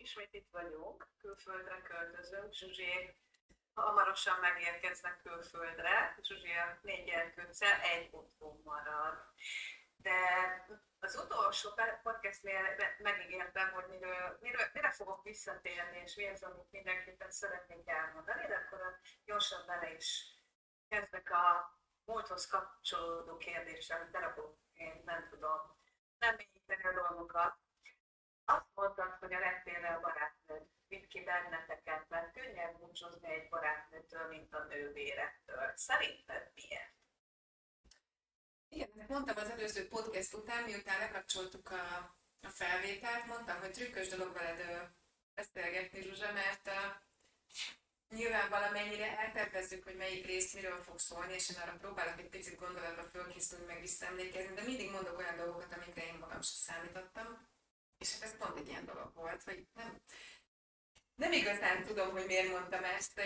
ismét itt vagyunk, külföldre költözünk, Zsuzsi hamarosan megérkeznek külföldre, Zsuzsi a négy gyerkőccel egy otthon marad. De az utolsó podcastnél megígértem, hogy miről, miről, mire fogok visszatérni, és mi az, amit mindenképpen szeretnék elmondani, de akkor gyorsan bele is kezdek a múlthoz kapcsolódó kérdéssel, darabok, én nem tudom nem mélyíteni a dolgokat. Azt mondtad, hogy a reptérre a barátnőd vitt ki benneteket, mert könnyebb búcsúzni egy barátnőtől, mint a nővérettől. Szerinted miért? Igen, ezt mondtam az előző podcast után, miután lekapcsoltuk a, a felvételt, mondtam, hogy trükkös dolog veled beszélgetni, Zsuzsa, mert uh, nyilván valamennyire eltervezzük, hogy melyik rész miről fog szólni, és én arra próbálok egy picit gondolatba fölkészülni, meg visszaemlékezni, de mindig mondok olyan dolgokat, amikre én magam sem számítottam. És hát ez pont egy ilyen dolog volt, hogy nem, nem igazán tudom, hogy miért mondtam ezt.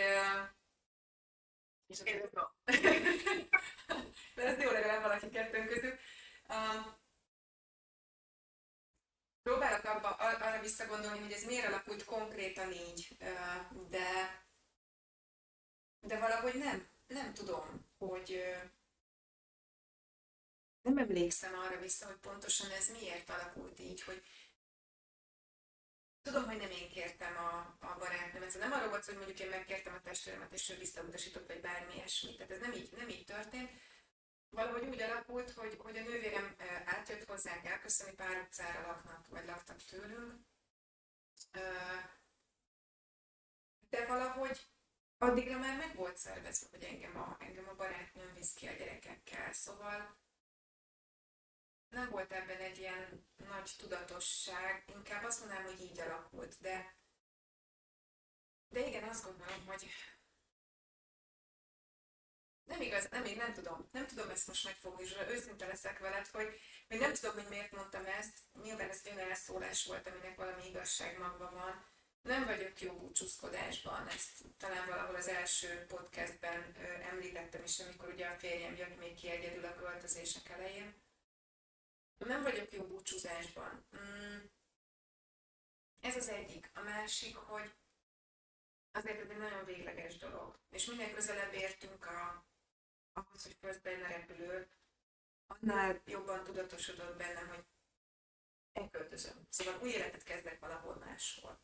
És én De ez jó legalább valaki kettőnk közül. próbálok abba, arra visszagondolni, hogy ez miért alakult konkrétan így, de de valahogy nem, nem tudom, hogy nem emlékszem arra vissza, hogy pontosan ez miért alakult így, hogy tudom, hogy nem én kértem a, a barátnőmet, szóval nem arról volt, hogy mondjuk én megkértem a testvéremet, és ő visszautasított, vagy bármi ilyesmi. Tehát ez nem így, nem így történt. Valahogy úgy alakult, hogy, hogy a nővérem átjött hozzánk elköszönni, pár utcára laknak, vagy laktak tőlünk. De valahogy addigra már meg volt szervezve, hogy engem a, engem a barátnőm visz ki a gyerekekkel, szóval nem volt ebben egy ilyen nagy tudatosság, inkább azt mondanám, hogy így alakult, de de igen, azt gondolom, hogy nem igaz, nem, én nem tudom, nem tudom ezt most megfogni, és őszinte leszek veled, hogy még nem tudom, hogy miért mondtam ezt, nyilván ez egy elszólás volt, aminek valami igazság magban van, nem vagyok jó búcsúzkodásban, ezt talán valahol az első podcastben ö, említettem is, amikor ugye a férjem jött még ki egyedül a költözések elején. Nem vagyok jó búcsúzásban. Mm. Ez az egyik. A másik, hogy azért ez egy nagyon végleges dolog. És minél közelebb értünk a, ahhoz, hogy közben a repülő, annál jobban tudatosodott bennem, hogy elköltözöm. Szóval új életet kezdek valahol máshol.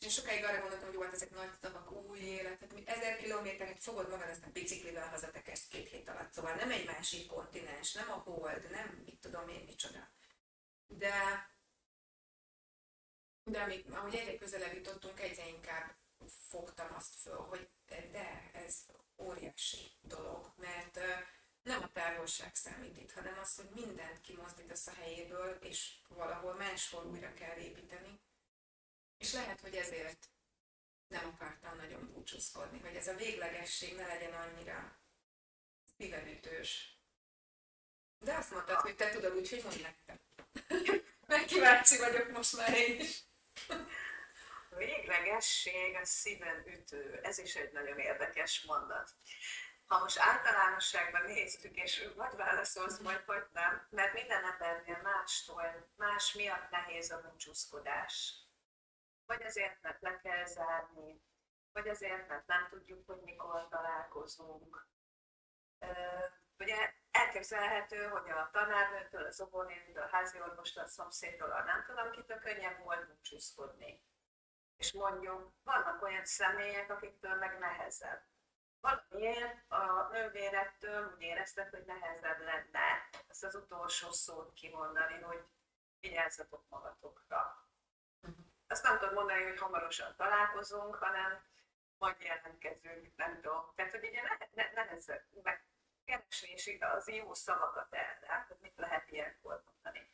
És én sokáig arra gondoltam, hogy jó, hát ezek nagy tavak, új élet, tehát mi ezer kilométeret fogod magad, aztán biciklivel hazatekersz két hét alatt. Szóval nem egy másik kontinens, nem a hold, nem mit tudom én micsoda. De, de amíg, ahogy egyre közelebb jutottunk, egyre inkább fogtam azt föl, hogy de ez óriási dolog, mert nem a távolság számít itt, hanem az, hogy mindent kimozdítasz a helyéből, és valahol máshol újra kell építeni és lehet, hogy ezért nem akartam nagyon búcsúzkodni, hogy ez a véglegesség ne legyen annyira szívedütős. De azt mondtad, hogy te tudod úgy, hogy mondd nekem. Mert kíváncsi vagyok most már én is. Véglegesség a szíven ütő. Ez is egy nagyon érdekes mondat. Ha most általánosságban néztük, és vagy válaszolsz, majd vagy nem, mert minden embernél mástól, más miatt nehéz a búcsúzkodás vagy azért, mert le kell zárni, vagy azért, mert nem tudjuk, hogy mikor találkozunk. Ugye elképzelhető, hogy a tanárnőtől, az obonéntől, a házi orvostól, a szomszédtól, a nem tudom kitől könnyebb volt búcsúzkodni. És mondjuk, vannak olyan személyek, akiktől meg nehezebb. Valamiért a nővérettől úgy érezted, hogy nehezebb lenne ezt az utolsó szót kimondani, hogy vigyázzatok magatokra azt nem tudom mondani, hogy hamarosan találkozunk, hanem majd jelentkezünk, nem tudom. Tehát, hogy ugye ne, ne, nehezebb megkeresni és az jó szavakat el, hogy mit lehet ilyenkor mondani.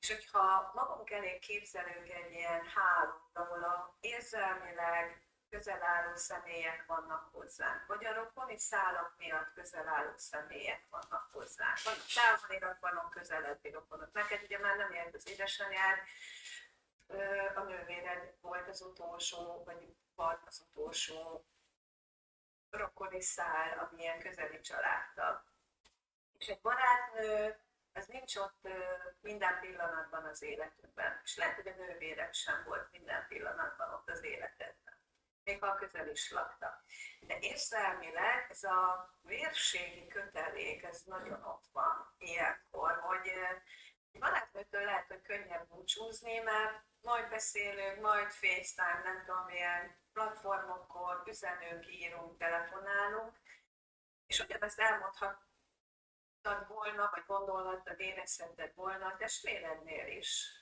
És hogyha magunk elé képzelünk egy ilyen hálót, ahol a érzelmileg közel álló személyek vannak hozzánk, vagy a rokoni szálak miatt közel álló személyek vannak hozzánk. Van távoli rokonok, közelebbi rokonok. Neked ugye már nem ért az édesanyád, a nővéred volt az utolsó, vagy volt az utolsó rokoni szál, amilyen közeli családtag. És egy barátnő ez nincs ott minden pillanatban az életünkben. És lehet, hogy a nővérek sem volt minden pillanatban ott az életedben. Még ha közel is laktak. De érzelmileg ez a vérségi kötelék, ez nagyon ott van ilyenkor, hogy barátnőtől lehet, hogy könnyebb búcsúzni, mert majd beszélünk, majd FaceTime, nem tudom, milyen platformokon üzenünk, írunk, telefonálunk, és ugyanezt elmondhattad volna, vagy gondolhattad, érezheted volna a testvérednél is.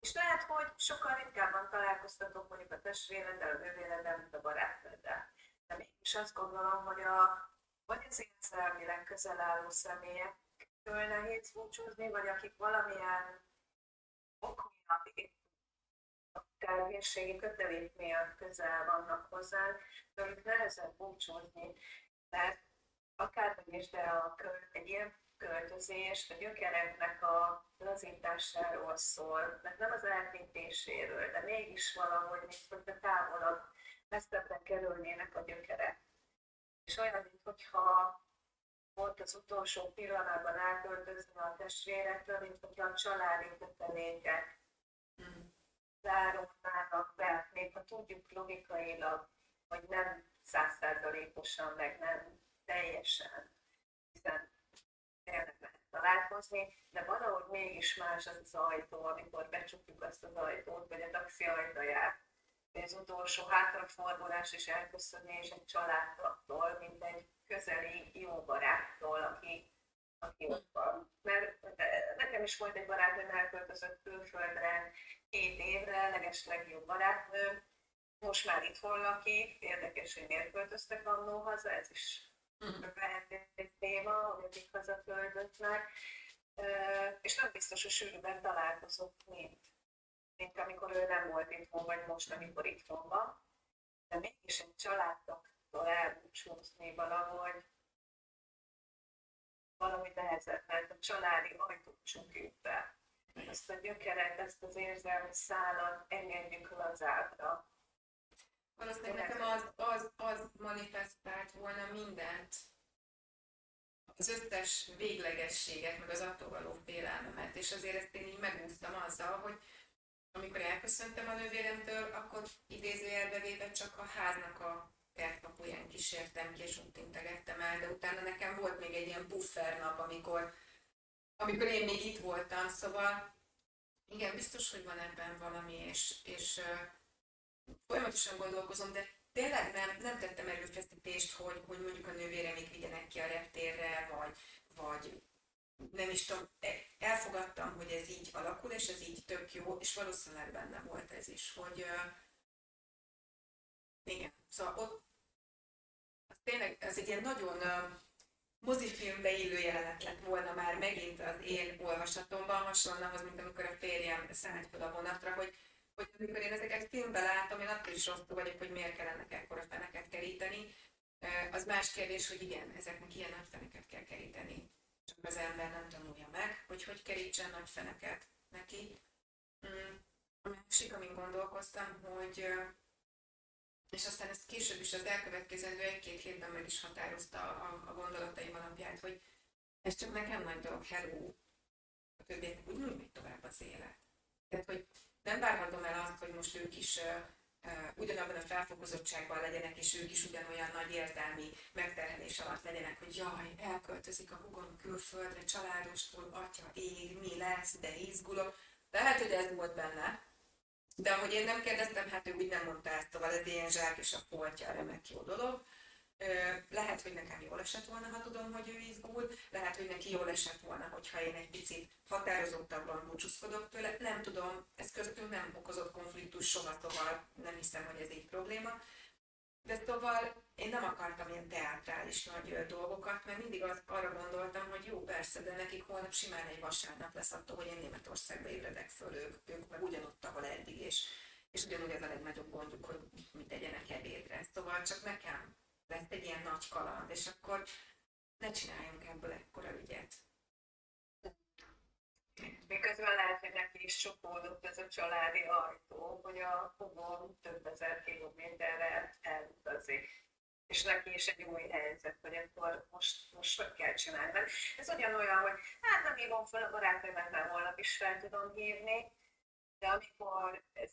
És lehet, hogy sokkal ritkábban találkoztatok mondjuk a testvéreddel, a nővéreddel, mint a barátnőddel. De mégis azt gondolom, hogy a, vagy az érzelmileg közel álló személyektől nehéz búcsúzni, vagy akik valamilyen ok miatt a tervérségi kötelék miatt közel vannak hozzánk, tőlük nehezebb búcsúzni, mert akárhogy is, de a költ, egy ilyen költözés a gyökereknek a lazításáról szól, mert nem az elhintéséről, de mégis valahogy, mint a távolabb, messzebbre kerülnének a gyökerek. És olyan, mintha volt az utolsó pillanatban elköltözni a testvérekről, mint hogyha a családi kötelékek zárulnának be, még ha tudjuk logikailag, hogy nem százszázalékosan, meg nem teljesen, hiszen tényleg lehet találkozni, de valahogy mégis más az az ajtó, amikor becsukjuk azt az ajtót, vagy a taxi ajtaját, hogy az utolsó hátrafordulás is elköszönni, és egy családtól, mint egy közeli jó baráttól, aki, aki ott van. Mert nekem is volt egy barátnőm, elköltözött külföldre két évre, leges legjobb barátnő, most már itt lakik, érdekes, hogy miért költöztek annó haza, ez is lehet egy téma, hogy akik hazaköltöznek, és nem biztos, hogy sűrűben találkozok, mint, mint amikor ő nem volt itthon, vagy most, amikor itthon van. De mégis egy családtaktól elbúcsúzni valahogy, valahogy nehezebb, mert a családi ajtót csukjuk be. Ezt a gyökeret, ezt az érzelmi szálat engedjük lazábbra Valószínűleg nekem az, az, az manifestált volna mindent, az összes véglegességet, meg az attól való félelmemet, és azért ezt én így megúsztam azzal, hogy amikor elköszöntem a nővéremtől, akkor idézőjelbe véve csak a háznak a kertkapuján kísértem ki, és ott integettem el, de utána nekem volt még egy ilyen buffer nap, amikor, amikor én még itt voltam, szóval igen, biztos, hogy van ebben valami, és, és folyamatosan gondolkozom, de tényleg nem, nem tettem erőfeszítést, hogy, hogy mondjuk a még vigyenek ki a reptérre, vagy, vagy nem is tudom, e, elfogadtam, hogy ez így alakul, és ez így tök jó, és valószínűleg benne volt ez is, hogy uh, igen, szóval ott az tényleg, ez egy ilyen nagyon uh, mozifilmbe illő jelenet lett volna már megint az én olvasatomban, hasonlóan ahhoz, mint amikor a férjem szállt fel a vonatra, hogy hogy amikor én ezeket filmben látom, én attól is rosszul vagyok, hogy miért kell ennek ekkora feneket keríteni. Az más kérdés, hogy igen, ezeknek ilyen nagy feneket kell keríteni. Csak az ember nem tanulja meg, hogy hogy kerítsen nagy feneket neki. Mm, a másik, amin gondolkoztam, hogy és aztán ezt később is az elkövetkezendő egy-két hétben meg is határozta a, a gondolataim alapját, hogy ez csak nekem nagy dolog, hello, a többieknek úgy megy tovább az élet. Tehát, hogy nem várhatom el azt, hogy most ők is ugyanabban a felfokozottságban legyenek, és ők is ugyanolyan nagy érzelmi megterhelés alatt legyenek, hogy jaj, elköltözik a hugom külföldre, családostól, atya, ég, mi lesz, de izgulok. Lehet, hogy ez volt benne, de ahogy én nem kérdeztem, hát ő úgy nem mondta ezt, szóval ez ilyen zsák és a foltja remek jó dolog. Lehet, hogy nekem jól esett volna, ha tudom, hogy ő izgul, lehet, hogy neki jól esett volna, hogyha én egy picit határozottabban búcsúzkodok tőle. Nem tudom, ez köztünk nem okozott konfliktus soha, szóval nem hiszem, hogy ez így probléma. De szóval én nem akartam ilyen teátrális nagy dolgokat, mert mindig az, arra gondoltam, hogy jó, persze, de nekik holnap simán egy vasárnap lesz attól, hogy én Németországba ébredek föl, ők, ők meg ugyanott, ahol eddig, és, és ugyanúgy ez a legnagyobb gondjuk, hogy mit tegyenek ebédre. Szóval csak nekem lesz egy ilyen nagy kaland, és akkor ne csináljunk ebből ekkora ügyet. Lehet, hogy neki is csapódott ez a családi ajtó, hogy a hugom több ezer kilométerre elutazik. és neki is egy új helyzet, hogy akkor most, most hogy kell csinálni. Ez ugyanolyan, hogy hát nem hívom fel a barátaimat, mert holnap is fel tudom hívni, de amikor ez,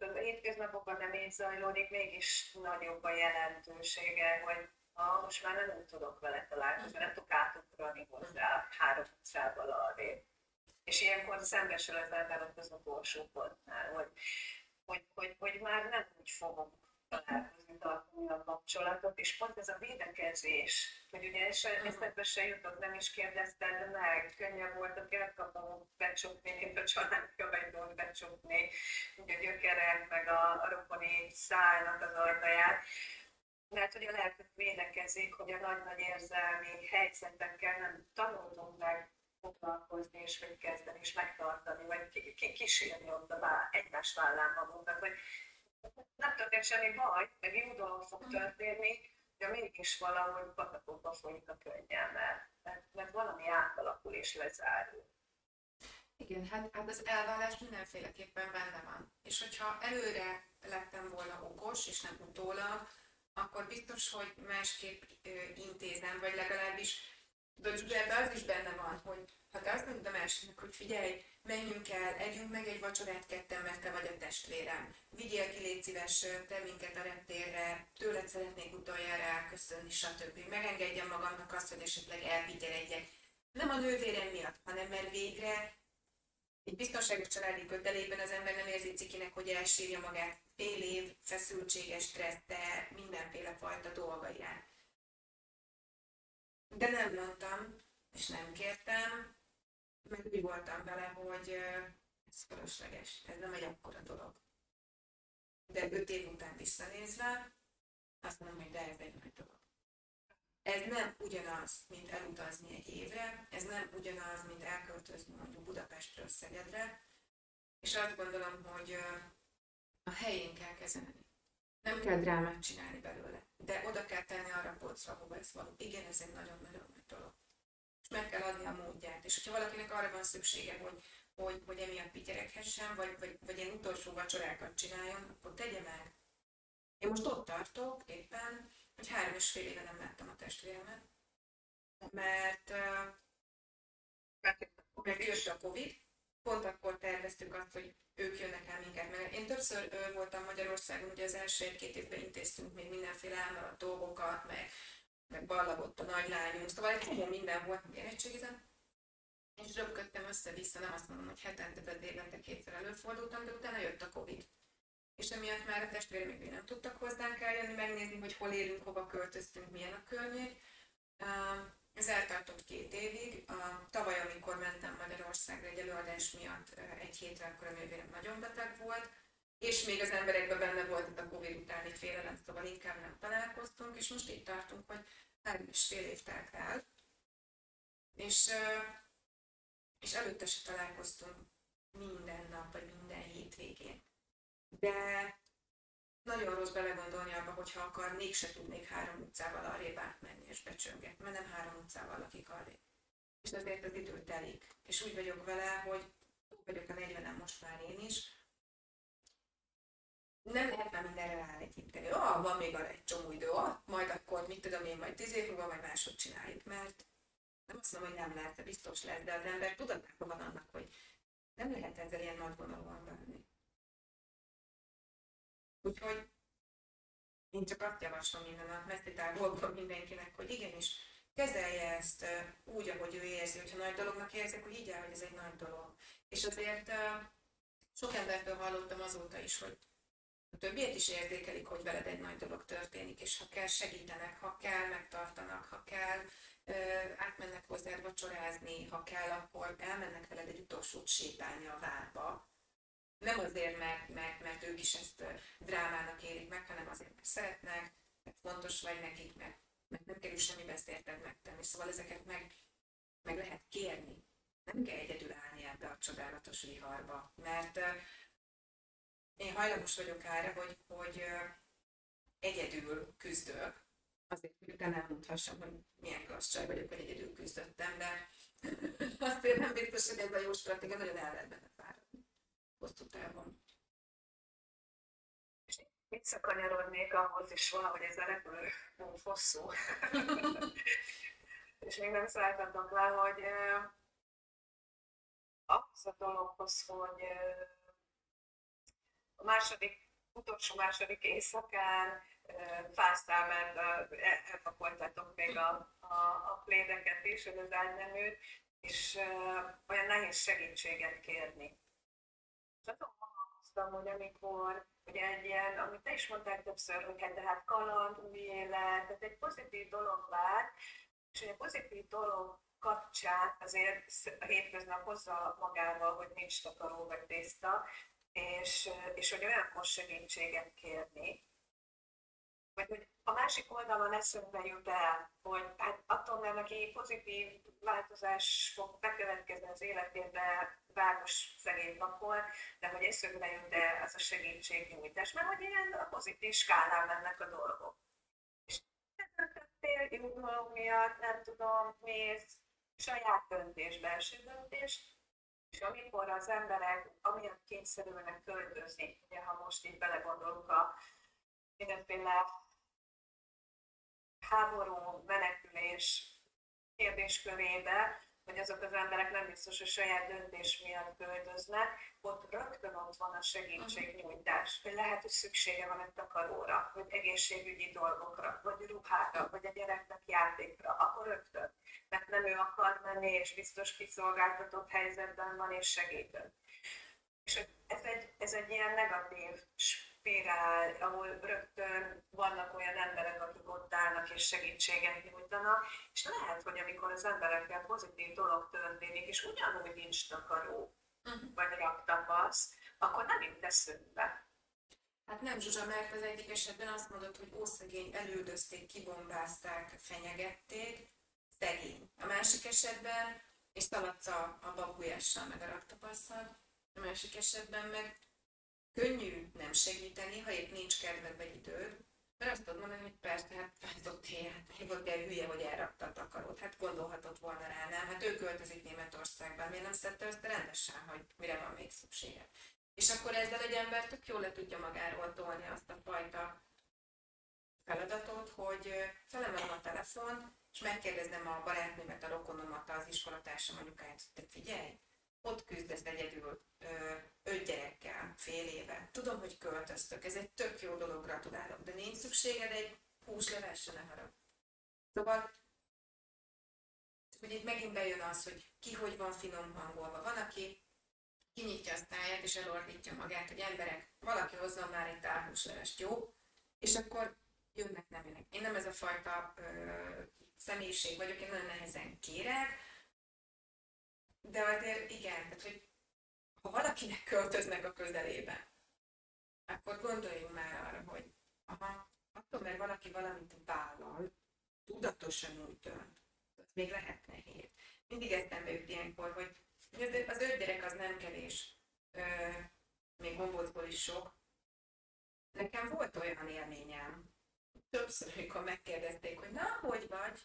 ez a hétköznapokban nem így zajlódik, mégis nagyobb a jelentősége, hogy ha most már nem tudok vele találkozni, nem tudok átugrani hozzá három utcával arrébb. És ilyenkor szembesül az ott az utolsó pontnál, hogy, hogy, hogy, hogy már nem úgy fogom találkozni, tartani a kapcsolatot, és pont ez a védekezés, hogy ugye és eszembe se jutott, nem is kérdezted meg, könnyebb volt a kertkapó becsukni, mint a családkövegydót becsukni, ugye a gyökerek, meg a, a rokoni szájnak az ajtaját, mert hogy a lelkük védekezik, hogy a nagy-nagy érzelmi helyzetekkel nem tanultunk meg foglalkozni, és hogy kezdeni, és megtartani, vagy kísérni ott a egymás vállán magunkat, hogy nem történt semmi baj, meg jó dolog fog történni, de mégis valahogy patakokba folyik a könnyel, mert, mert, mert valami átalakul és lezárul. Igen, hát, hát az elvállás mindenféleképpen benne van. És hogyha előre lettem volna okos, és nem utólag, akkor biztos, hogy másképp ö, intézem, vagy legalábbis de ebben az is benne van, hogy ha te azt mondod a másiknak, hogy figyelj, menjünk el, együnk meg egy vacsorát ketten, mert te vagy a testvérem. Vigyél ki, légy szíves, te minket a reptérre, tőled szeretnék utoljára elköszönni, stb. Megengedjem magamnak azt, hogy esetleg elvigyeredjek. Nem a nővérem miatt, hanem mert végre egy biztonságos családi kötelében az ember nem érzi cikinek, hogy elsírja magát fél év feszültséges stressz, de mindenféle fajta dolga iránt. De nem mondtam, és nem kértem, meg úgy voltam vele, hogy ez fölösleges, ez nem egy akkora dolog. De öt év után visszanézve, azt mondom, hogy de ez egy nagy dolog. Ez nem ugyanaz, mint elutazni egy évre, ez nem ugyanaz, mint elköltözni mondjuk Budapestről Szegedre, és azt gondolom, hogy a helyén kell kezelni. Nem kell drámát csinálni belőle, de oda kell tenni arra a polcra, ahova ez való. Igen, ez egy nagyon-nagyon nagy dolog. És meg kell adni a módját. És hogyha valakinek arra van szüksége, hogy, hogy, hogy emiatt pityereghessen, vagy, vagy, vagy ilyen utolsó vacsorákat csináljon, akkor tegye meg. Én most ott tartok éppen, hogy három és fél éve nem láttam a testvéremet, mert, mert jött a Covid, pont akkor terveztük azt, hogy ők jönnek el minket meg. Én többször ö, voltam Magyarországon, ugye az első egy-két évben intéztünk még mindenféle elmaradt dolgokat, meg, meg ballagott a nagylányunk, szóval egy csomó minden volt, meg érettségizem. És röpködtem össze-vissza, nem azt mondom, hogy hetente, de évente kétszer előfordultam, de utána jött a Covid. És emiatt már a testvérek még nem tudtak hozzánk eljönni, megnézni, hogy hol élünk, hova költöztünk, milyen a környék. Ez eltartott két évig. A, tavaly, amikor mentem Magyarországra egy előadás miatt egy hétre, akkor a nővérem nagyon beteg volt, és még az emberekben benne volt a Covid utáni félelem, szóval inkább nem találkoztunk, és most itt tartunk, hogy három és fél év telt el, és, és előtte se találkoztunk minden nap, vagy minden hétvégén. De nagyon rossz belegondolni abba, hogyha akar, mégse tudnék három utcával arrébb átmenni és becsöngetni, mert nem három utcával lakik arrébb. És azért az idő telik. És úgy vagyok vele, hogy vagyok a 40 most már én is, nem lehet már mindenre ráegyinteni. Ó, oh, van még arra egy csomó idő, oh, majd akkor, mit tudom én, majd tíz év múlva, majd máshogy csináljuk, mert nem azt mondom, hogy nem lehet, de biztos lesz, de az ember tudatában van annak, hogy nem lehet ezzel ilyen nagy vonalban bánni. Úgyhogy én csak azt javaslom minden a mesztitávokban mindenkinek, hogy igenis kezelje ezt úgy, ahogy ő érzi, hogyha nagy dolognak érzik, hogy így el, hogy ez egy nagy dolog. És azért sok embertől hallottam azóta is, hogy a többiek is érzékelik, hogy veled egy nagy dolog történik, és ha kell, segítenek, ha kell, megtartanak, ha kell, átmennek hozzád vacsorázni, ha kell, akkor elmennek veled egy utolsót sétálni a várba, nem azért, mert, mert, mert ők is ezt drámának élik meg, hanem azért, mert szeretnek, mert fontos vagy nekik, mert, mert nem kerül semmibe ezt érted megtenni. Szóval ezeket meg, meg lehet kérni. Nem kell egyedül állni ebbe a csodálatos viharba, mert én hajlamos vagyok erre, hogy, hogy egyedül küzdök, azért, hogy utána elmondhassam, hogy milyen klassz csaj vagyok, hogy egyedül küzdöttem, de azért nem biztos, hogy ez a jó stratégia, nagyon el lehet benne hosszú távon. Én visszakanyarodnék ahhoz is valahogy ez a repülő hosszú. és még nem szálltatok le, hogy ahhoz a dologhoz, hogy a második, utolsó második éjszakán fáztál, mert elpakoltatok még a, a, a plédeket is, az ágyneműt, és olyan nehéz segítséget kérni. És azon gondolkoztam, hogy amikor ugye egy ilyen, amit te is mondtál többször, hogy hát de hát kaland, új élet, tehát egy pozitív dolog vár, és a pozitív dolog kapcsán azért a hétköznap hozza magával, hogy nincs takaró vagy tészta, és, és hogy olyankor segítséget kérni, vagy hogy a másik oldalon eszünkbe jut el, hogy hát attól, mert neki pozitív változás fog bekövetkezni az életében, város szegény napon, de hogy eszünkbe jut el az a segítségnyújtás, mert hogy ilyen a pozitív skálán mennek a dolgok. És nem miatt, nem tudom, mész, saját döntés, belső döntés, és amikor az emberek amiatt kényszerülnek költözni, ugye ha most így belegondolunk a mindenféle háború, menekülés kérdéskörébe, hogy azok az emberek nem biztos, hogy saját döntés miatt költöznek, ott rögtön ott van a segítségnyújtás, hogy lehet, hogy szüksége van egy takaróra, vagy egészségügyi dolgokra, vagy ruhára, vagy a gyereknek játékra, akkor rögtön. Mert nem ő akar menni, és biztos kiszolgáltatott helyzetben van, és segítő. És ez egy, ez egy ilyen negatív spirál, ahol rögtön vannak olyan emberek, akik ott állnak és segítséget nyújtanak, és lehet, hogy amikor az emberekkel pozitív dolog történik, és ugyanúgy nincs takaró, uh-huh. vagy raktapasz, akkor nem jut eszünkbe. Hát nem, Zsuzsa, mert az egyik esetben azt mondod, hogy ószegény elődözték, kibombázták, fenyegették, szegény. A másik esetben, és szaladsz a, a babujással, meg a raktapasszal, a másik esetben meg könnyű nem segíteni, ha épp nincs kedved vagy időd, mert azt tudod mondani, hogy persze, hát fázott hát volt el hülye, hogy elrakta a takarót. Hát gondolhatott volna rá, nem? Hát ő költözik Németországban, miért nem szedte össze rendesen, hogy mire van még szüksége. És akkor ezzel egy ember tök jól le tudja magáról tolni azt a fajta feladatot, hogy felemelem a telefon, és megkérdezem a barátnőmet, a rokonomat, az iskolatársam anyukáját, hogy te figyelj, ott küzdesz egyedül öt gyerekkel, fél éve. Tudom, hogy költöztök, ez egy tök jó dolog, gratulálok, de nincs szükséged egy húslevesre, ne harag. Szóval, hogy itt megint bejön az, hogy ki hogy van finom hangolva. Van, aki kinyitja a száját és elordítja magát, hogy emberek, valaki hozzon már egy tálhúslevest, jó? És akkor jönnek, nem jönnek. Én nem ez a fajta ö, személyiség vagyok, én nagyon nehezen kérek, de azért igen, tehát hogy ha valakinek költöznek a közelébe, akkor gondoljunk már arra, hogy aha, attól, mert valaki valamit vállal, tudatosan úgy dönt, az még lehet nehéz. Mindig eszembe jut ilyenkor, hogy az öt gyerek az nem kevés, ö, még gombócból is sok. Nekem volt olyan élményem, többször, amikor megkérdezték, hogy na, hogy vagy?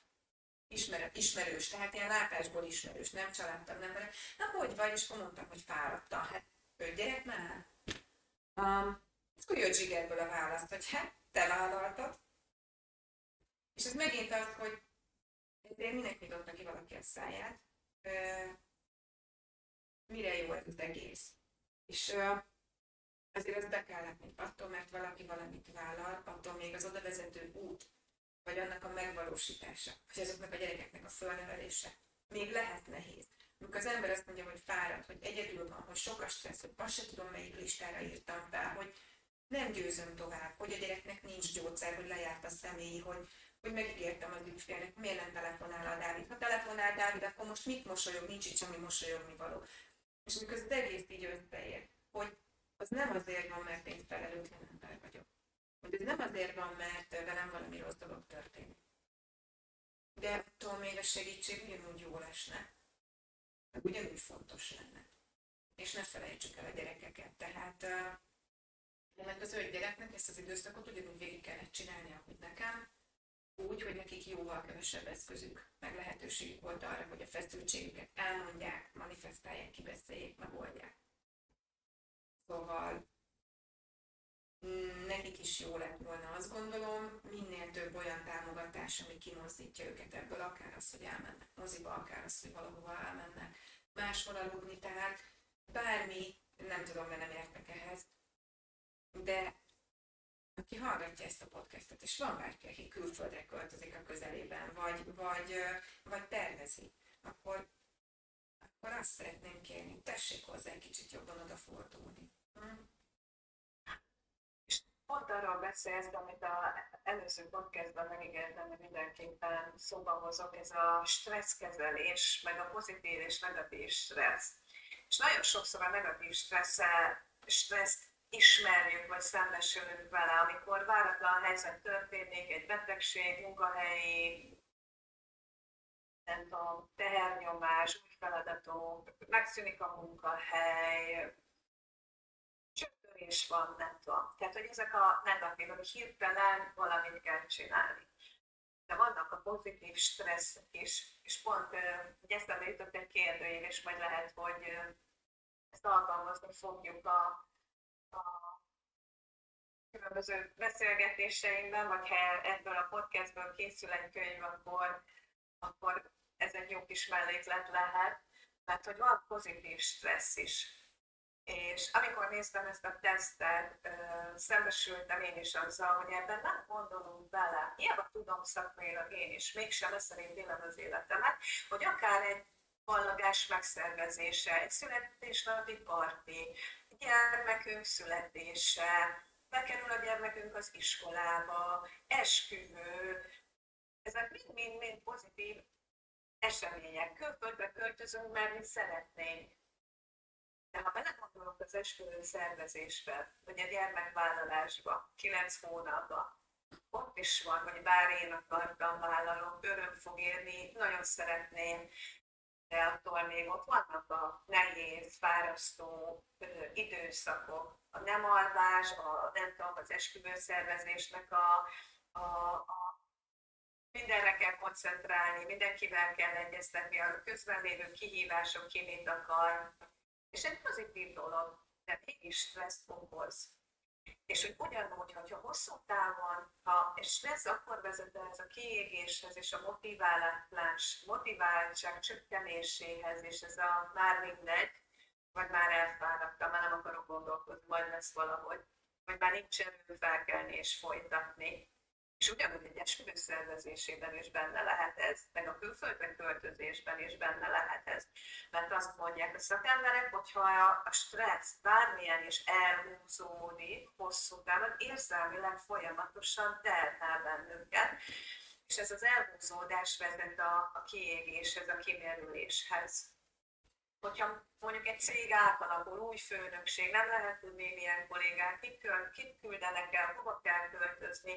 Ismer, ismerős, tehát ilyen látásból ismerős, nem családtag, nem vele. Na, hogy vagy? És akkor mondtam, hogy fáradtam. Hát, öt gyerek már? Um, akkor jött zsigerből a választ, hogy hát, te vállaltad. És ez megint az, hogy ezért minek nyitotta ki valaki a száját, uh, mire jó ez az egész. És uh, azért ezt be kell látni, attól, mert valaki valamit vállal, attól még az oda vezető út vagy annak a megvalósítása, vagy azoknak a gyerekeknek a fölnevelése még lehet nehéz. Amikor az ember azt mondja, hogy fáradt, hogy egyedül van, hogy sok a stressz, hogy azt se tudom, melyik listára írtam fel, hogy nem győzöm tovább, hogy a gyereknek nincs gyógyszer, hogy lejárt a személy, hogy, hogy megígértem az ügyfélnek, miért nem telefonál a Dávid. Ha telefonál Dávid, akkor most mit mosolyog, nincs itt semmi mosolyogni való. És amikor az egész így összeér, hogy az nem azért van, mert én felelőtlen ember vagyok hogy ez nem azért van, mert velem valami rossz dolog történik. De attól még a segítség ugyanúgy jó lesne. Meg ugyanúgy fontos lenne. És ne felejtsük el a gyerekeket. Tehát ennek az öt gyereknek ezt az időszakot ugyanúgy végig kellett csinálni, ahogy nekem, úgy, hogy nekik jóval kevesebb eszközük, meg lehetőségük volt arra, hogy a feszültségüket elmondják, manifestálják, kibeszéljék, megoldják. Szóval nekik is jó lett volna, azt gondolom, minél több olyan támogatás, ami kimozdítja őket ebből, akár az, hogy elmennek moziba, akár az, hogy valahova elmennek máshol aludni, tehát bármi, nem tudom, mert nem értek ehhez, de aki hallgatja ezt a podcastot, és van bárki, aki külföldre költözik a közelében, vagy, vagy, vagy tervezi, akkor, akkor azt szeretném kérni, tessék hozzá kicsit jobban odafordulni. Hm? Pont arról beszélsz, amit a előző podcastban megígértem, hogy mindenképpen szóba hozok, ez a stresszkezelés, meg a pozitív és negatív stressz. És nagyon sokszor a negatív stresszel, stresszt ismerjük, vagy szembesülünk vele, amikor váratlan helyzet történik, egy betegség, munkahelyi, nem tudom, tehernyomás, új feladatok, megszűnik a munkahely, is van, nem tudom. Tehát, hogy ezek a negatív, hogy hirtelen valamit kell csinálni. De vannak a pozitív stresszek is, és pont hogy eszembe jutott egy kérdőjév, és majd lehet, hogy ezt alkalmazni fogjuk a, a különböző beszélgetéseinkben, vagy ha ebből a podcastből készül egy könyv, akkor, akkor ez egy jó kis melléklet lehet, mert hogy van pozitív stressz is. És amikor néztem ezt a tesztet, szembesültem én is azzal, hogy ebben nem gondolunk bele. Hiába tudom szakmailag én is, mégsem ez szerint élem az életemet, hogy akár egy ballagás megszervezése, egy születésnapi parti, gyermekünk születése, bekerül a gyermekünk az iskolába, esküvő, ezek mind-mind pozitív események. Külföldbe költözünk, mert mi szeretnénk de ha belegondolok az esküvő szervezésbe, vagy a gyermekvállalásba, kilenc hónapba, ott is van, hogy bár én akartam vállalom, öröm fog érni, nagyon szeretném, de attól még ott vannak a nehéz, fárasztó időszakok, a nem alvás, a, nem tudom, az esküvőszervezésnek a, a, a mindenre kell koncentrálni, mindenkivel kell egyeztetni, a közben lévő kihívások ki mit akar, és egy pozitív dolog, de mégis stresszt okoz. És hogy ugyanúgy, hogyha hosszú távon, ha és stressz akkor vezet ez a kiégéshez és a motiválás, motiváltság csökkenéséhez, és ez a már mindegy, vagy már elfáradtam, már nem akarok gondolkozni, majd lesz valahogy, vagy már nincs erő felkelni és folytatni, és ugyanúgy egy esküvő szervezésében is benne lehet ez, meg a külföldre költözésben is benne lehet ez. Mert azt mondják a szakemberek, hogyha a stressz bármilyen is elhúzódik hosszú távon, érzelmileg folyamatosan terhel bennünket, és ez az elhúzódás vezet a, a kiégéshez, a kimerüléshez hogyha mondjuk egy cég átalakul, új főnökség, nem lehet tudni, milyen kollégák, kit, kit küldenek el, hova kell költözni,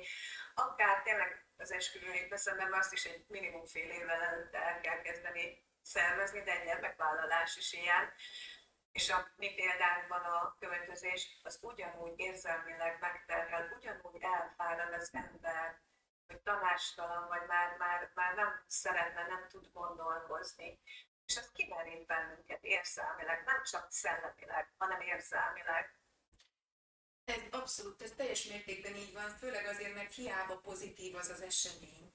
akár tényleg az esküvőjét veszem, mert azt is egy minimum fél évvel előtte el kell kezdeni szervezni, de egy gyermekvállalás is ilyen. És a mi példánkban a költözés az ugyanúgy érzelmileg megterhel, ugyanúgy elfárad az ember, hogy tanástalan, vagy már, már, már nem szeretne, nem tud gondolkozni és ez kimerít bennünket érzelmileg, nem csak szellemileg, hanem érzelmileg. Ez abszolút, ez teljes mértékben így van, főleg azért, mert hiába pozitív az az esemény.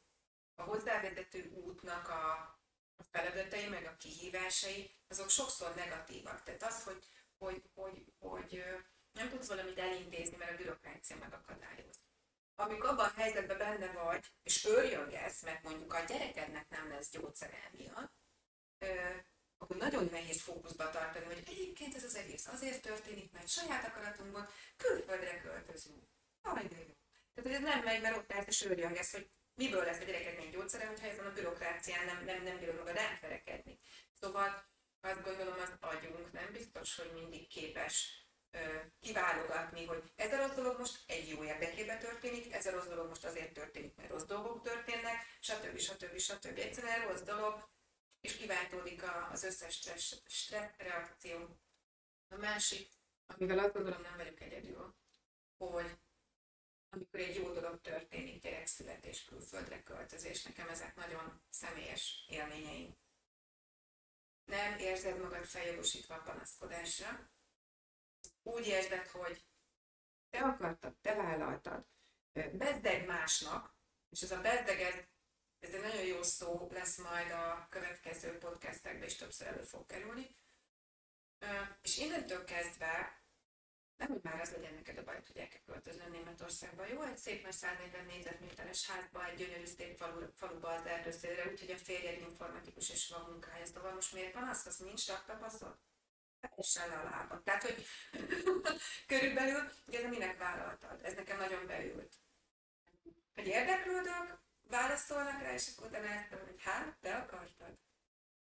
A hozzávezető útnak a, feladatai, meg a kihívásai, azok sokszor negatívak. Tehát az, hogy, hogy, hogy, hogy nem tudsz valamit elintézni, mert a bürokrácia megakadályoz. Amikor abban a helyzetben benne vagy, és őrjöngesz, mert mondjuk a gyerekednek nem lesz gyógyszere miatt, akkor nagyon nehéz fókuszba tartani, hogy egyébként ez az egész azért történik, mert saját akaratunkból külföldre költözünk. Aj, de jó. Tehát, hogy ez nem megy, mert ott persze sörjöngesz, hogy miből lesz a gyerekeknek gyógyszere, hogyha ezen a bürokrácián nem, nem, nem bírod magad elferekedni. Szóval azt gondolom, az agyunk nem biztos, hogy mindig képes ö, kiválogatni, hogy ez a rossz dolog most egy jó érdekébe történik, ez a rossz dolog most azért történik, mert rossz dolgok történnek, stb. stb. stb. stb. Egyszerűen rossz dolog és kiváltódik az összes stressz, stressz reakció. A másik, amivel azt gondolom nem vagyok egyedül, hogy amikor egy jó dolog történik, gyerekszületés, külföldre költözés, nekem ezek nagyon személyes élményeim. Nem érzed magad feljogosítva a panaszkodásra, úgy érzed, hogy te akartad, te vállaltad, bezdeg másnak, és ez a bezdeg, ez, ez egy nagyon jó szó lesz majd a következő podcastekben, és többször elő fog kerülni. És innentől kezdve nem, hogy már az legyen neked a baj, hogy el kell költöznöm Németországba. Jó, egy szép nagy 140 négyzetméteres házba, egy gyönyörű szép falu, faluba az erdőszélre, úgyhogy a férjed informatikus és van munkája. Szóval most miért hogy nincs tapasztalat? Teljesen a lábad. Tehát, hogy körülbelül, hogy ez minek vállaltad? Ez nekem nagyon beült. Hogy érdeklődök, válaszolnak rá, és akkor utána ezt hogy hát, te akartad.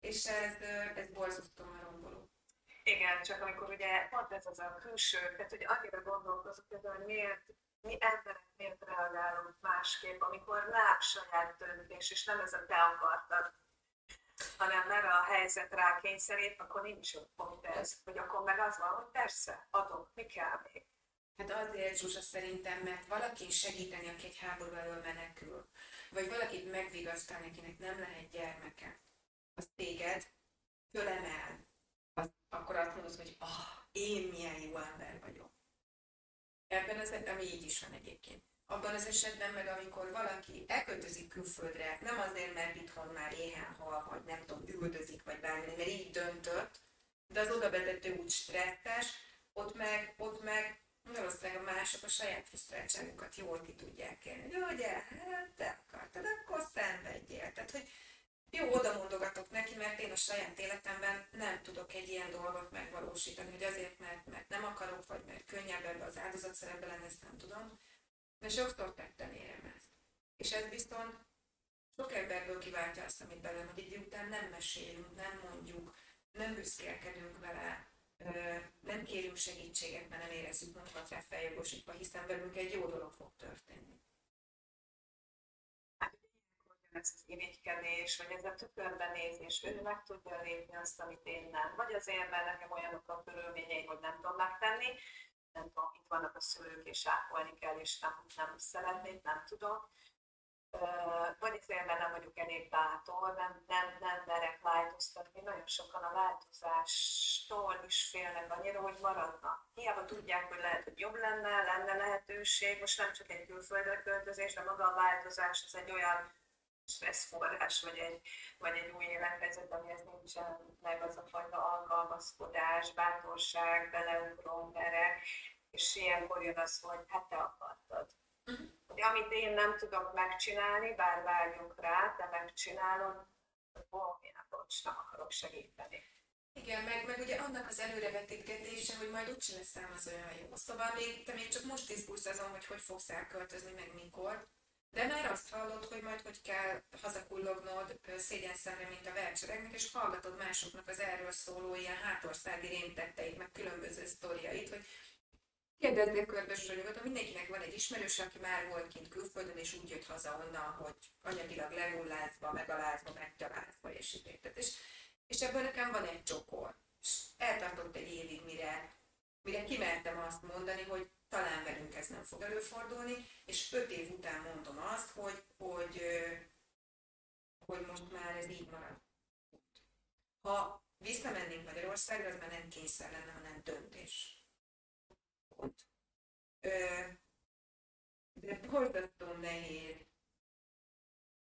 És ez, ez borzasztóan romboló. Igen, csak amikor ugye pont ez az a külső, tehát hogy annyira gondolkozok hogy miért mi emberek miért reagálunk másképp, amikor nem saját döntés, és nem ez a te akartad, hanem mert a helyzet rá kényszerít, akkor nincs ott pont ez, hogy akkor meg az van, hogy persze, adok, mi kell még. Hát azért, Zsuzsa, szerintem, mert valaki segíteni, aki egy háború elől menekül, vagy valakit megvigasztalni, akinek nem lehet gyermeke, az téged fölemel, az, akkor azt mondod, hogy ah, én milyen jó ember vagyok. Ebben az esetben, ami így is van egyébként. Abban az esetben meg, amikor valaki elköltözik külföldre, nem azért, mert itthon már éhen hal, vagy nem tudom, üldözik, vagy bármi, mert így döntött, de az oda vezető úgy stresszes, ott meg, ott meg valószínűleg mások a saját frusztráltságukat jól ki tudják élni. Jó, ugye, hát te akartad, akkor szenvedjél. Tehát, hogy jó, oda mondogatok neki, mert én a saját életemben nem tudok egy ilyen dolgot megvalósítani, hogy azért, mert, mert nem akarok, vagy mert könnyebb ebbe az áldozatszerepbe lenni, ezt nem tudom. De sokszor tetten érem ezt. És ez viszont sok emberből kiváltja azt, amit belőlem, hogy egy után nem mesélünk, nem mondjuk, nem büszkélkedünk vele, nem kérünk segítséget, mert nem érezzük magunkat rá feljogosítva, hiszen velünk egy jó dolog fog történni ez az irigykedés, vagy ez a tükörben nézés, ő meg tudja lépni azt, amit én nem. Vagy azért, mert nekem olyanok a körülményeim, hogy nem tudom megtenni, nem tudom, itt vannak a szülők, és ápolni kell, és nem, nem szeretnék, nem tudom. Vagy azért, mert nem vagyok elég bátor, nem, nem, nem merek változtatni. Nagyon sokan a változástól is félnek annyira, hogy maradnak. Hiába tudják, hogy lehet, hogy jobb lenne, lenne lehetőség. Most nem csak egy külföldre költözés, de maga a változás az egy olyan stresszforrás, vagy egy, vagy egy új élethelyzet, amihez nincsen meg az a fajta alkalmazkodás, bátorság, beleugrom, merek, és ilyenkor jön az, hogy hát te. Hogy amit én nem tudok megcsinálni, bár vágyunk rá, te megcsinálod, valamilyen akarok segíteni. Igen, meg, meg ugye annak az előrevetítgetése, hogy majd úgyse lesz az olyan jó. Szóval még, te még csak most izgulsz azon, hogy hogy fogsz elköltözni, meg mikor de már azt hallod, hogy majd hogy kell hazakullognod szégyen szemre, mint a vercseregnek, és hallgatod másoknak az erről szóló ilyen hátországi rémtetteit, meg különböző sztoriait, hogy kérdezzél körbe zsonyugat, mindenkinek van egy ismerős, aki már volt kint külföldön, és úgy jött haza onnan, hogy anyagilag lenullázva, megalázva, meggyalázva, és így és, és ebből nekem van egy csokor. És eltartott egy évig, mire, mire kimertem azt mondani, hogy talán velünk ez nem fog előfordulni, és öt év után mondom azt, hogy, hogy, hogy most már ez így marad. Ha visszamennénk Magyarországra, az már nem kényszer lenne, hanem döntés. Pont. De borzasztó nehéz.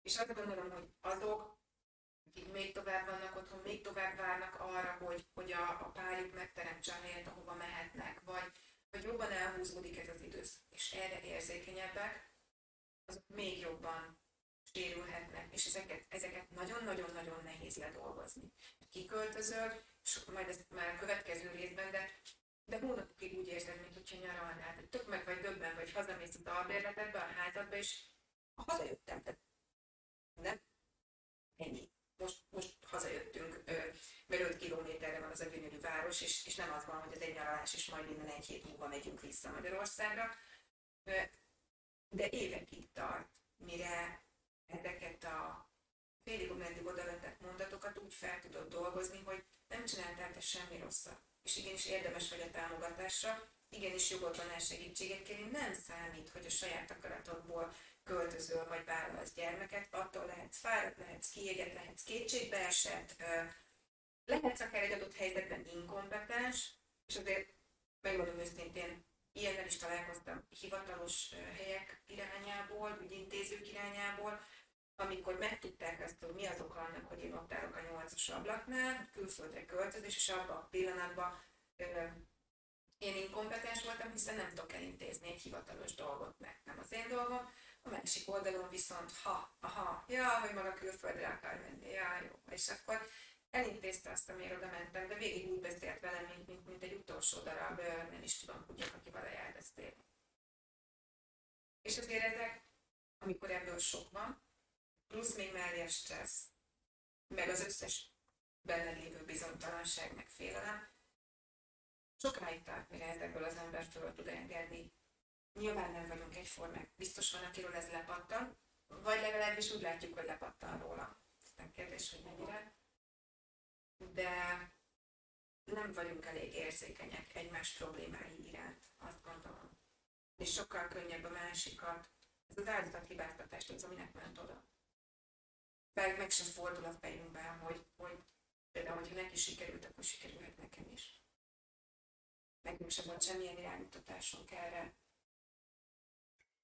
És azt gondolom, hogy azok, akik még tovább vannak otthon, még tovább várnak arra, hogy, hogy a, a párjuk megteremtse a helyet, ahova mehetnek, vagy, hogy jobban elhúzódik ez az időszak, és erre érzékenyebbek, azok még jobban sérülhetnek, és ezeket, ezeket nagyon-nagyon-nagyon nehéz ledolgozni. Kiköltözöl, és majd ez már a következő részben, de, de hónapokig úgy érzed, mint hogyha nyaralnál. hogy tök meg vagy döbben, vagy hazamész az albérletedbe, a házadba, és hazajöttem. Tehát nem? Ennyi most, most hazajöttünk, mert 5 kilométerre van az a gyönyörű város, és, és nem az van, hogy ez egy nyaralás, és majd innen egy hét múlva megyünk vissza Magyarországra. De évekig tart, mire ezeket a félig meddig odavetett mondatokat úgy fel tudod dolgozni, hogy nem csináltál te semmi rosszat. És igenis érdemes vagy a támogatásra, igenis jogod van el segítséget kérni, nem számít, hogy a saját akaratodból költözöl vagy vállalsz gyermeket, attól lehetsz fáradt, lehetsz kiégett, lehetsz kétségbeesett, lehetsz akár egy adott helyzetben inkompetens, és azért megmondom őszintén, ilyennel is találkoztam hivatalos helyek irányából, ügyintézők irányából, amikor megtudták azt, hogy mi az annak, hogy én ott állok a nyolcas ablaknál, külföldre költözés, és abban a pillanatban én inkompetens voltam, hiszen nem tudok elintézni egy hivatalos dolgot, mert nem az én dolgom. A másik oldalon viszont, ha, aha, ja, hogy maga külföldre akar menni, ja, jó. És akkor elintézte azt, amiért oda mentem, de végig úgy beszélt velem, mint, mint, mint egy utolsó darab, nem is tudom, hogy akivel a járdesztél. És azért ezek, amikor ebből sok van, plusz még mellé a stressz, meg az összes benned lévő bizonytalanság, meg félelem, sokáig tart, mire ezekből az ember föl tud engedni. Nyilván nem vagyunk egyformák. Biztos van, akiről ez lepattan, vagy legalábbis úgy látjuk, hogy lepattan róla. Aztán kérdés, hogy mennyire. De nem vagyunk elég érzékenyek egymás problémái iránt, azt gondolom. És sokkal könnyebb a másikat, ez az áldozat hibáztatást, az, aminek ment oda. Meg, meg sem fordul a fejünkben, hogy, hogy például, hogyha neki sikerült, akkor sikerülhet nekem is nekünk sem volt semmilyen iránymutatásunk erre.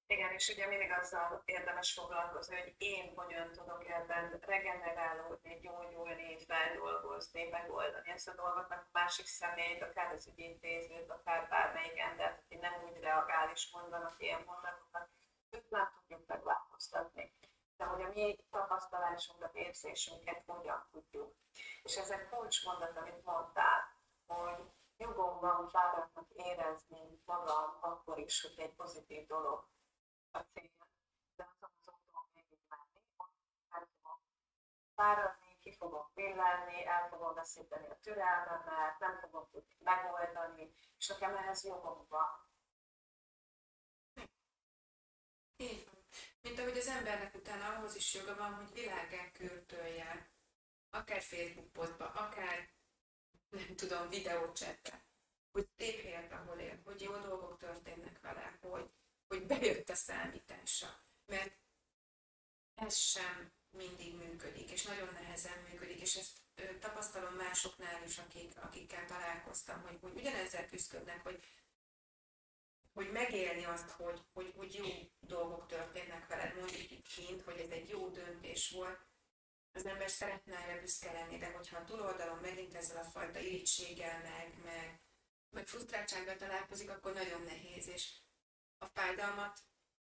Igen, és ugye mindig azzal érdemes foglalkozni, hogy én hogyan tudok ebben regenerálódni, gyógyulni, feldolgozni, megoldani ezt a dolgot, mert a másik személyt, akár az ügyintézőt, akár bármelyik embert, aki nem úgy reagál és mondanak ilyen mondatokat, őt nem tudjuk megváltoztatni. De hogy a mi tapasztalásunkat, érzésünket hogyan tudjuk. És ezek kulcsmondat, amit mondtál, hogy nyugodtan fáradtnak érezni magam akkor is, hogy egy pozitív dolog a cél, de azon az úton végig menni, el fogom fáradni, ki fogom pillelni, el fogom veszíteni a türelmemet, nem fogom tudni megoldani, és nekem ehhez jogom van. Így. Mint ahogy az embernek utána ahhoz is joga van, hogy világán kürtölje, akár Facebook posztba, akár nem tudom, videócsetre, hogy szép helyet, ahol él, hogy jó dolgok történnek vele, hogy, hogy bejött a számítása. Mert ez sem mindig működik, és nagyon nehezen működik, és ezt tapasztalom másoknál is, akik, akikkel találkoztam, hogy, hogy ugyanezzel küzdködnek, hogy, hogy megélni azt, hogy, hogy, hogy jó dolgok történnek veled, mondjuk itt kint, hogy ez egy jó döntés volt, az ember szeretne erre büszke lenni, de hogyha a túloldalon megint ezzel a fajta irítséggel, meg, meg, meg frusztráltsággal találkozik, akkor nagyon nehéz, és a fájdalmat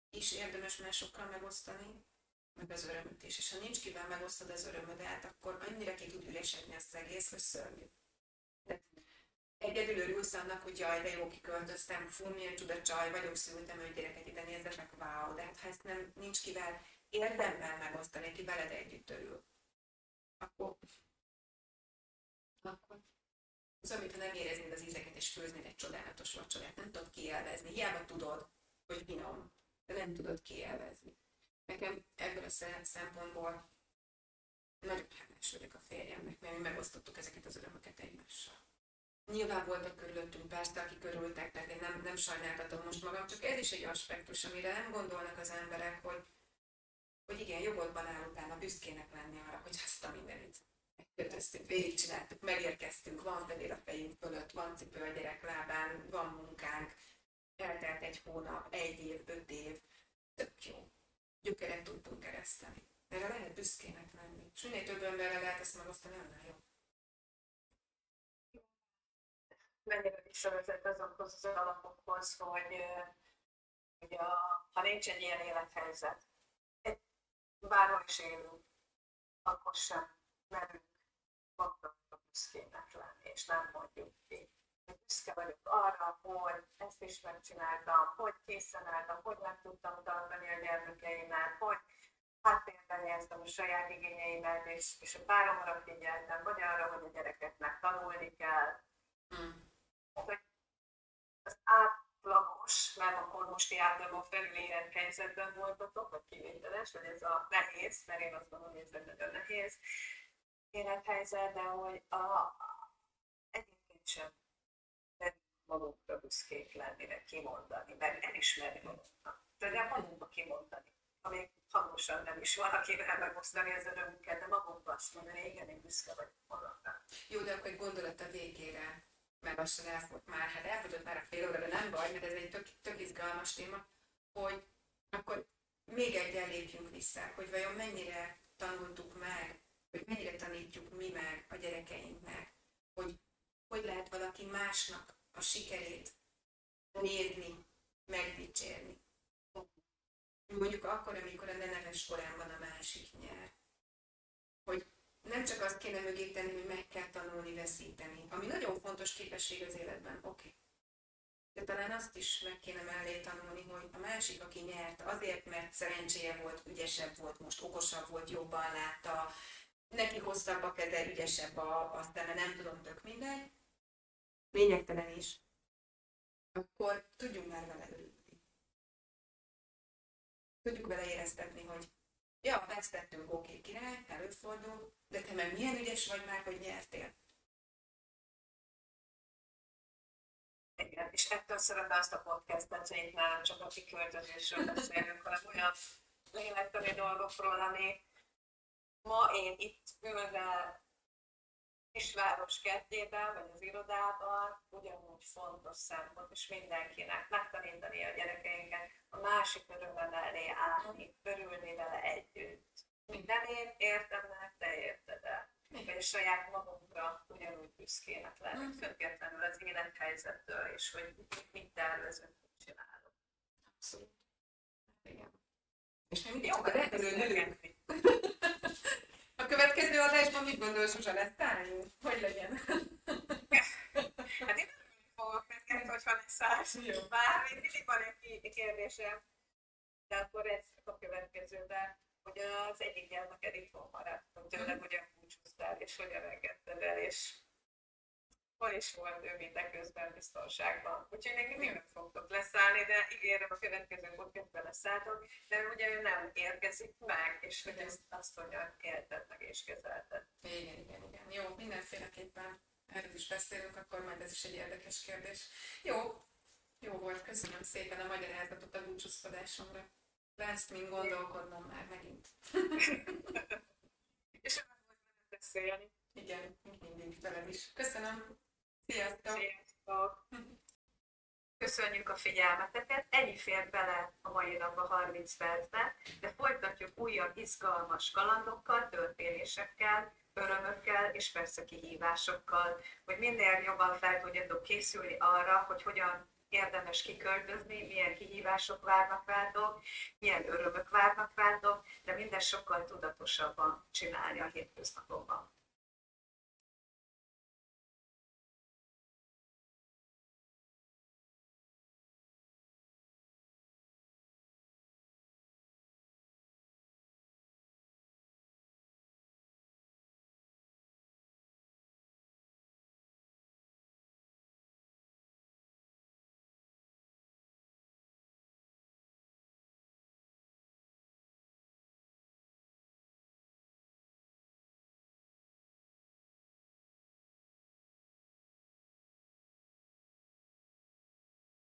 is érdemes másokkal megosztani, meg az örömöt is. És ha nincs kivel megosztod az örömödet, akkor annyira ki tud üresedni az egész, hogy szörnyű. De egyedül örülsz annak, hogy jaj, de jó, kiköltöztem, fú, milyen csuda csaj vagyok, szültem öt gyereket, ide nézzetek, wow, de hát ha ezt nem, nincs kivel érdemben megosztani, aki veled együtt örül, akkor, akkor az, amit ha nem éreznéd az ízeket és főznéd egy csodálatos vacsorát, nem tudod kielvezni. Hiába tudod, hogy finom, de nem tudod kielvezni. Nekem ebből a szempontból nagyon hálás vagyok a férjemnek, mert mi megosztottuk ezeket az örömöket egymással. Nyilván voltak körülöttünk persze, akik körültek, tehát én nem, nem sajnáltatom most magam, csak ez is egy aspektus, amire nem gondolnak az emberek, hogy, hogy igen, jogodban áll utána büszkének lenni arra, hogy azt a mindenit megkötöztünk, végigcsináltuk, megérkeztünk, van fedél a fejünk fölött, van cipő a gyerek lábán, van munkánk, eltelt egy hónap, egy év, öt év, tök jó. Gyökeret tudtunk kereszteni. Erre lehet büszkének lenni. És minél több emberrel lehet ezt megosztani, annál jó. Mennyire visszavezet azokhoz az alapokhoz, hogy, hogy a, ha nincs egy ilyen élethelyzet, bárhol is élünk, akkor sem merünk magunk büszkének lenni, és nem mondjuk ki. Büszke vagyok arra, hogy ezt is megcsináltam, hogy készen álltam, hogy meg tudtam tartani a gyermekeimet, hogy háttérben helyeztem a saját igényeimet, és, és a páromra figyeltem, vagy arra, hogy a gyerekeknek tanulni kell. Mm. Az át, átlagos, mert akkor most átlagon felül élethelyzetben voltatok, vagy kivételes, vagy ez a nehéz, mert én azt gondolom, hogy ez egy nagyon nehéz élethelyzet, de hogy a, a egyébként sem magunkra büszkék lenni, meg kimondani, meg elismerni magunknak. De magunkba kimondani, ami hangosan nem is van, akivel megosztani az örömünket, de magunkba azt mondani, igen, én büszke vagyok magamra. Jó, de akkor egy gondolat a végére mert lassan elfogyott már, hát elfogyott már a fél óra, de nem baj, mert ez egy tök, tök izgalmas téma, hogy akkor még egyen lépjünk vissza, hogy vajon mennyire tanultuk meg, hogy mennyire tanítjuk mi meg a gyerekeinknek, hogy hogy lehet valaki másnak a sikerét nézni, megdicsérni. Mondjuk akkor, amikor a neves korában a másik nyer. Nem csak azt kéne mögé tenni, hogy meg kell tanulni veszíteni, ami nagyon fontos képesség az életben, oké. Okay. De talán azt is meg kéne mellé tanulni, hogy a másik, aki nyert, azért, mert szerencséje volt, ügyesebb volt, most okosabb volt, jobban látta, neki hosszabb a keze, ügyesebb a, aztán nem tudom, tök mindegy, lényegtelen is, akkor tudjunk már vele örülni. Tudjuk vele éreztetni, hogy ja, vesztettünk, oké, okay, király, előfordul, de te meg milyen ügyes vagy már, hogy nyertél. Igen, és ettől szeretem azt a podcastet, hogy itt nem csak a kiköltözésről beszélünk, hanem olyan lélektani dolgokról, ami ma én itt ülve kisváros kertjében, vagy az irodában ugyanúgy fontos szempont, és mindenkinek megtanítani a gyerekeinket a másik örömmel mellé állni, örülni vele együtt. Nem én értem meg, te érted el. Vagy a saját magunkra ugyanúgy büszkének lenni, mm. függetlenül az élethelyzettől, és hogy mit tervezünk, mit csinálunk. Abszolút. Igen. És mi mindig csak a repülő A következő adásban mit gondol, Zsuzsa, lesz tájunk? Hogy legyen? hát én nem fogok neked, hogyha lesz száz. Bár még mindig van egy kérdésem, de akkor ez a következőben, hogy az egyik gyermeked itthon maradt, hogy tőleg hogyan búcsúztál, és hogyan engedted el, és hol is volt ő mindeközben biztonságban. Úgyhogy még mindig nem fogtok leszállni, de ígérem a következő podcastben leszálltok, de ugye ő nem érkezik meg, és hogy ezt azt hogyan élted meg és kezelted. Igen, igen, igen. Jó, mindenféleképpen erről is beszélünk, akkor majd ez is egy érdekes kérdés. Jó, jó volt, köszönöm szépen a magyarázatot a búcsúzkodásomra. Lesz mind gondolkodnom már megint. és volt beszélni. Igen, mindig veled is. Köszönöm. Sziasztok! Sziasztok! Köszönjük a figyelmeteket, ennyi fér bele a mai napba 30 percbe, de folytatjuk újabb izgalmas kalandokkal, történésekkel, örömökkel és persze kihívásokkal, hogy minél jobban fel tudjatok készülni arra, hogy hogyan érdemes kiköltözni, milyen kihívások várnak rátok, milyen örömök várnak rátok, de minden sokkal tudatosabban csinálni a hétköznapokban.